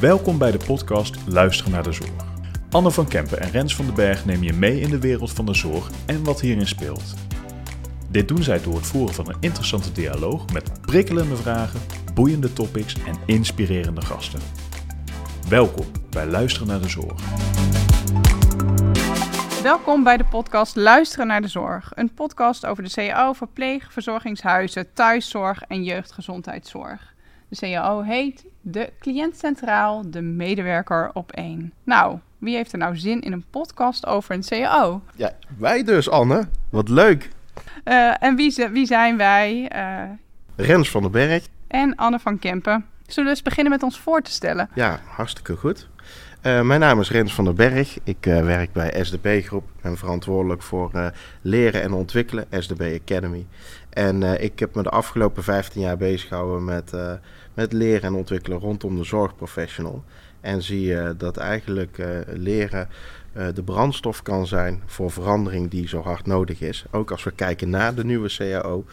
Welkom bij de podcast Luisteren naar de Zorg. Anne van Kempen en Rens van den Berg nemen je mee in de wereld van de zorg en wat hierin speelt. Dit doen zij door het voeren van een interessante dialoog met prikkelende vragen, boeiende topics en inspirerende gasten. Welkom bij Luisteren naar de Zorg. Welkom bij de podcast Luisteren naar de Zorg. Een podcast over de CAO, verpleeg, verzorgingshuizen, thuiszorg en jeugdgezondheidszorg. De CAO heet De Cliënt Centraal, de medewerker op één. Nou, wie heeft er nou zin in een podcast over een CAO? Ja, wij dus, Anne. Wat leuk. Uh, en wie, wie, zijn wij? Uh, Rens van den Berg. En Anne van Kempen. Zullen we eens beginnen met ons voor te stellen? Ja, hartstikke goed. Uh, mijn naam is Rens van der Berg. Ik uh, werk bij SDP Groep. Ben verantwoordelijk voor uh, leren en ontwikkelen, SDP Academy. En ik heb me de afgelopen 15 jaar bezig gehouden met, met leren en ontwikkelen rondom de zorgprofessional. En zie dat eigenlijk leren de brandstof kan zijn voor verandering die zo hard nodig is. Ook als we kijken naar de nieuwe CAO.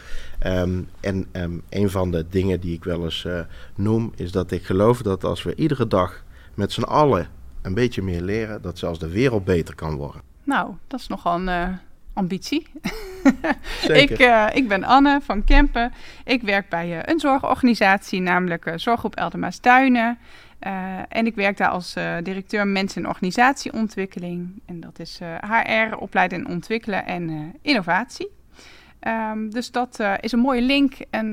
Um, en um, een van de dingen die ik wel eens noem, is dat ik geloof dat als we iedere dag met z'n allen een beetje meer leren, dat zelfs de wereld beter kan worden. Nou, dat is nogal een uh, ambitie. ik, uh, ik ben Anne van Kempen. Ik werk bij uh, een zorgorganisatie, namelijk Zorggroep Eldemaas Duinen. en ik werk daar als directeur mensen- en organisatieontwikkeling. En dat is HR, opleiden en ontwikkelen en innovatie. Um, dus dat is een mooie link. En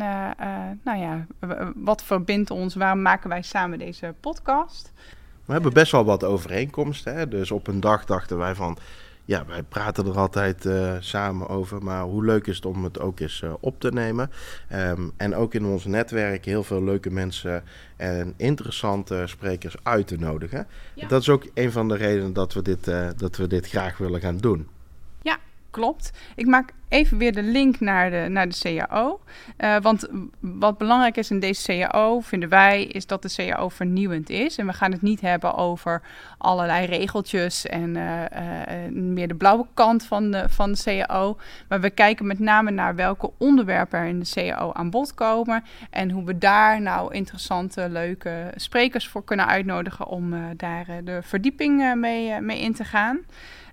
nou ja, wat verbindt ons? Waarom maken wij samen deze podcast? We hebben best wel wat overeenkomsten. Hè? Dus op een dag dachten wij van, ja, wij praten er altijd samen over, maar hoe leuk is het om het ook eens op te nemen. Um, en ook in ons netwerk heel veel leuke mensen en interessante sprekers uit te nodigen. Ja. Dat is ook een van de redenen dat we dit, dat we dit graag willen gaan doen. Klopt. Ik maak even weer de link naar de, naar de CAO. Uh, want wat belangrijk is in deze CAO, vinden wij, is dat de CAO vernieuwend is. En we gaan het niet hebben over allerlei regeltjes en uh, uh, meer de blauwe kant van de, van de CAO. Maar we kijken met name naar welke onderwerpen er in de CAO aan bod komen. En hoe we daar nou interessante, leuke sprekers voor kunnen uitnodigen om daar de verdieping mee, mee in te gaan.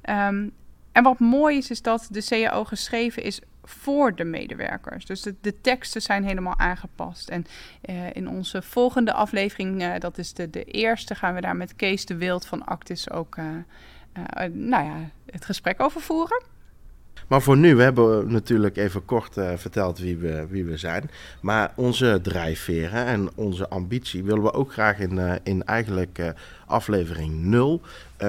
Um, en wat mooi is, is dat de CAO geschreven is voor de medewerkers. Dus de, teksten zijn helemaal aangepast. En uh, in onze volgende aflevering, uh, dat is de, de eerste, gaan we daar met Kees de Wild van Actis ook uh, nou ja, het gesprek over voeren. Maar voor nu, we hebben natuurlijk even kort uh, verteld wie we, wie we zijn. Maar onze drijfveren en onze ambitie willen we ook graag in, uh, in eigenlijk uh, aflevering 0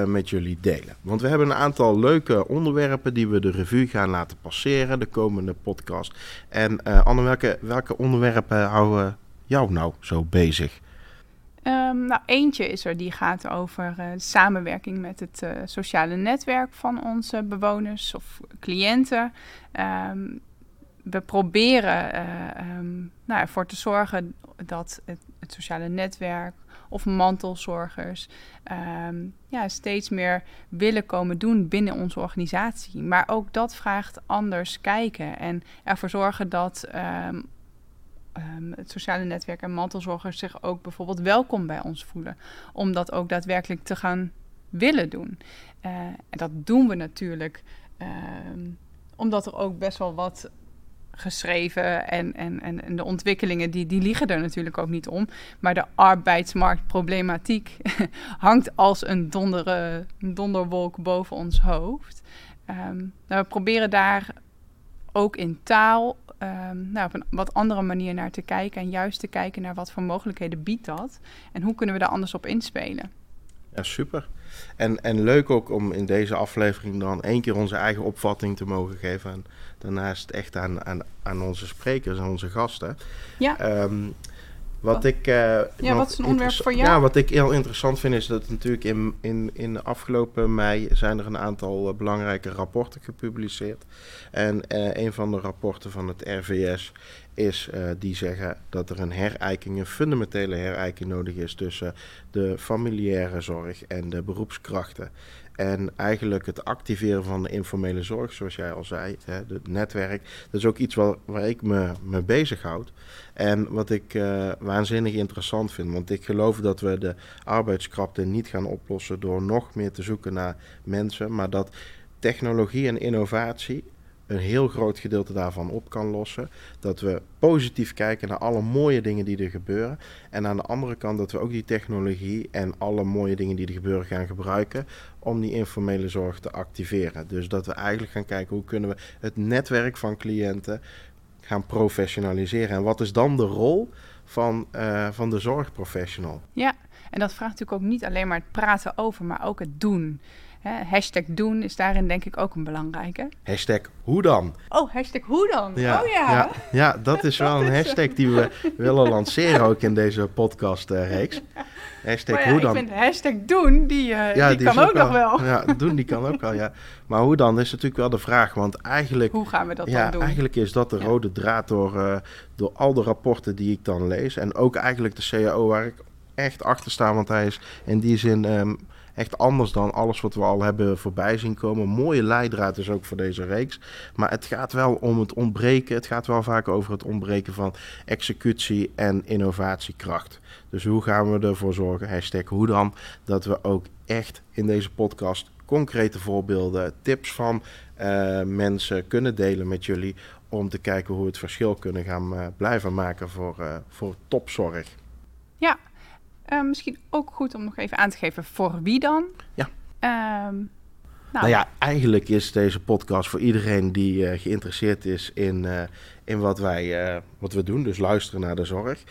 met jullie delen. Want we hebben een aantal leuke onderwerpen die we de revue gaan laten passeren, de komende podcast. En Anne, welke, welke onderwerpen houden jou nou zo bezig? Um, nou, eentje is er die gaat over uh, samenwerking met het uh, sociale netwerk van onze bewoners of cliënten. Um, we proberen uh, nou, ervoor te zorgen dat het, het, sociale netwerk of mantelzorgers ja, steeds meer willen komen doen binnen onze organisatie. Maar ook dat vraagt anders kijken en ervoor zorgen dat um, het sociale netwerk en mantelzorgers zich ook bijvoorbeeld welkom bij ons voelen. Om dat ook daadwerkelijk te gaan willen doen. Uh, en dat doen we natuurlijk um, omdat er ook best wel wat geschreven en, en, en, de ontwikkelingen die, die liegen er natuurlijk ook niet om. Maar de arbeidsmarktproblematiek hangt als een, dondere, donderwolk boven ons hoofd. Um, nou, we proberen daar ook in taal um, nou, op een wat andere manier naar te kijken. En juist te kijken naar wat voor mogelijkheden biedt dat. En hoe kunnen we daar anders op inspelen. Ja, super. En, en leuk ook om in deze aflevering dan één keer onze eigen opvatting te mogen geven. En daarnaast echt aan, aan, aan onze sprekers en onze gasten. Ja. Um, wat ik, uh, ja, wat is een onderwerp voor jou? Ja, wat ik heel interessant vind is dat natuurlijk in, in, in de afgelopen mei zijn er een aantal uh, belangrijke rapporten gepubliceerd. En uh, een van de rapporten van het RVS is die zeggen dat er een herijking, een fundamentele herijking nodig is tussen de familiaire zorg en de beroepskrachten. En eigenlijk het activeren van de informele zorg, zoals jij al zei, het netwerk, dat is ook iets waar, waar ik me mee bezighoud. En wat ik uh, waanzinnig interessant vind, want ik geloof dat we de arbeidskrapte niet gaan oplossen door nog meer te zoeken naar mensen, maar dat technologie en innovatie een heel groot gedeelte daarvan op kan lossen. Dat we positief kijken naar alle mooie dingen die er gebeuren. En aan de andere kant dat we ook die technologie en alle mooie dingen die er gebeuren gaan gebruiken om die informele zorg te activeren. Dus dat we eigenlijk gaan kijken hoe kunnen we het netwerk van cliënten gaan professionaliseren. En wat is dan de rol van, uh, van de zorgprofessional? Ja, en dat vraagt natuurlijk ook niet alleen maar het praten over, maar ook het doen. Hè, hashtag doen is daarin denk ik ook een belangrijke. Hashtag hoe dan? Oh, hashtag hoe dan? Ja, oh ja. ja. Ja, dat is wel een hashtag die we willen lanceren ook in deze podcast-reeks. hashtag ja, hoe dan? Ik vind hashtag doen, die, uh, die, kan ook, nog wel. Ja, doen die kan ook wel, ja. Maar hoe dan is natuurlijk wel de vraag, want eigenlijk... Hoe gaan we dat ja, dan doen? Eigenlijk is dat de rode draad door, uh, door al de rapporten die ik dan lees. En ook eigenlijk de CAO waar ik echt achter sta, want hij is in die zin... Um, echt anders dan alles wat we al hebben voorbij zien komen. Mooie leidraad is ook voor deze reeks. Maar het gaat wel om het ontbreken. Het gaat wel vaak over het ontbreken van executie en innovatiekracht. Dus hoe gaan we ervoor zorgen, hashtag hoe dan, dat we ook echt in deze podcast concrete voorbeelden, tips van uh, mensen kunnen delen met jullie om te kijken hoe we het verschil kunnen gaan uh, blijven maken voor, uh, voor topzorg. Ja, uh, misschien ook goed om nog even aan te geven voor wie dan. Ja. Um, nou. nou. ja, eigenlijk is deze podcast voor iedereen die uh, geïnteresseerd is in, uh, in wat, wij, uh, wat we doen, dus luisteren naar de zorg.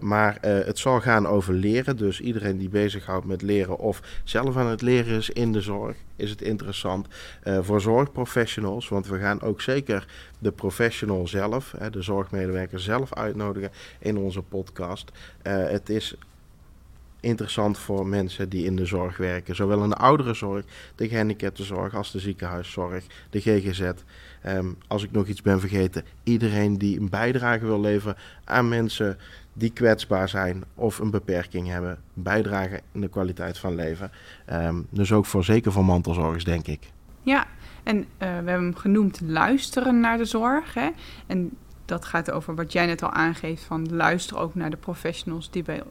maar het zal gaan over leren, dus iedereen die bezighoudt met leren of zelf aan het leren is in de zorg, is het interessant voor zorgprofessionals. Want we gaan ook zeker de professional zelf, de zorgmedewerker zelf uitnodigen in onze podcast. het is interessant voor mensen die in de zorg werken. Zowel in de ouderenzorg, de gehandicaptenzorg als de ziekenhuiszorg, de GGZ. Ehm, als ik nog iets ben vergeten, iedereen die een bijdrage wil leveren aan mensen die kwetsbaar zijn of een beperking hebben. Bijdragen in de kwaliteit van leven. Um, dus ook voor zeker voor mantelzorgers, denk ik. Ja, en uh, we hebben hem genoemd luisteren naar de zorg. Hè? En dat gaat over wat jij net al aangeeft van luister ook naar de professionals die, bij,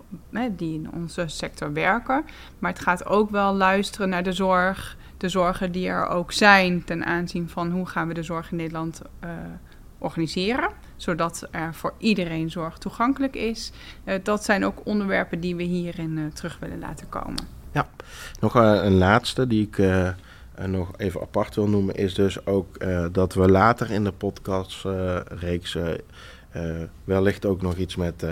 die in onze sector werken. Maar het gaat ook wel luisteren naar de zorg, de zorgen die er ook zijn ten aanzien van hoe gaan we de zorg in Nederland uh, organiseren. Zodat er voor iedereen zorg toegankelijk is. Uh, dat zijn ook onderwerpen die we hierin uh, terug willen laten komen. Ja, nog een laatste die ik en nog even apart wil noemen, is dus ook uh, dat we later in de podcastreeks uh, wellicht ook nog iets met,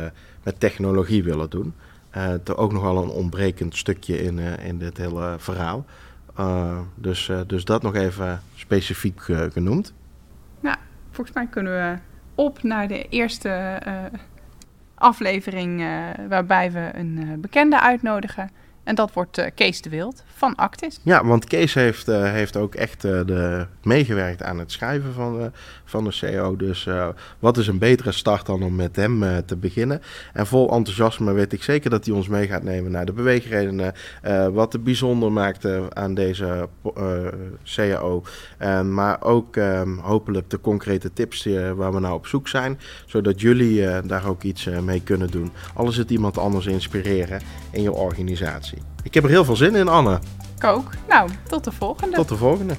met technologie willen doen. er ook nog wel een ontbrekend stukje in, in dit hele verhaal. dus, dus dat nog even specifiek genoemd. Nou, volgens mij kunnen we op naar de eerste aflevering waarbij we een bekende uitnodigen. En dat wordt uh, Kees de Wild van Actis. Ja, want Kees heeft, uh, heeft ook echt uh, de, meegewerkt aan het schrijven van, de, van de CO. Dus wat is een betere start dan om met hem te beginnen? En vol enthousiasme weet ik zeker dat hij ons mee gaat nemen naar de beweegredenen. wat het bijzonder maakte aan deze CAO. maar ook ehm, hopelijk de concrete tips waar we nou op zoek zijn. Zodat jullie daar ook iets mee kunnen doen. Alles het iemand anders inspireren in je organisatie. Ik heb er heel veel zin in, Anne. Ik ook. Nou, tot de volgende. Tot de volgende.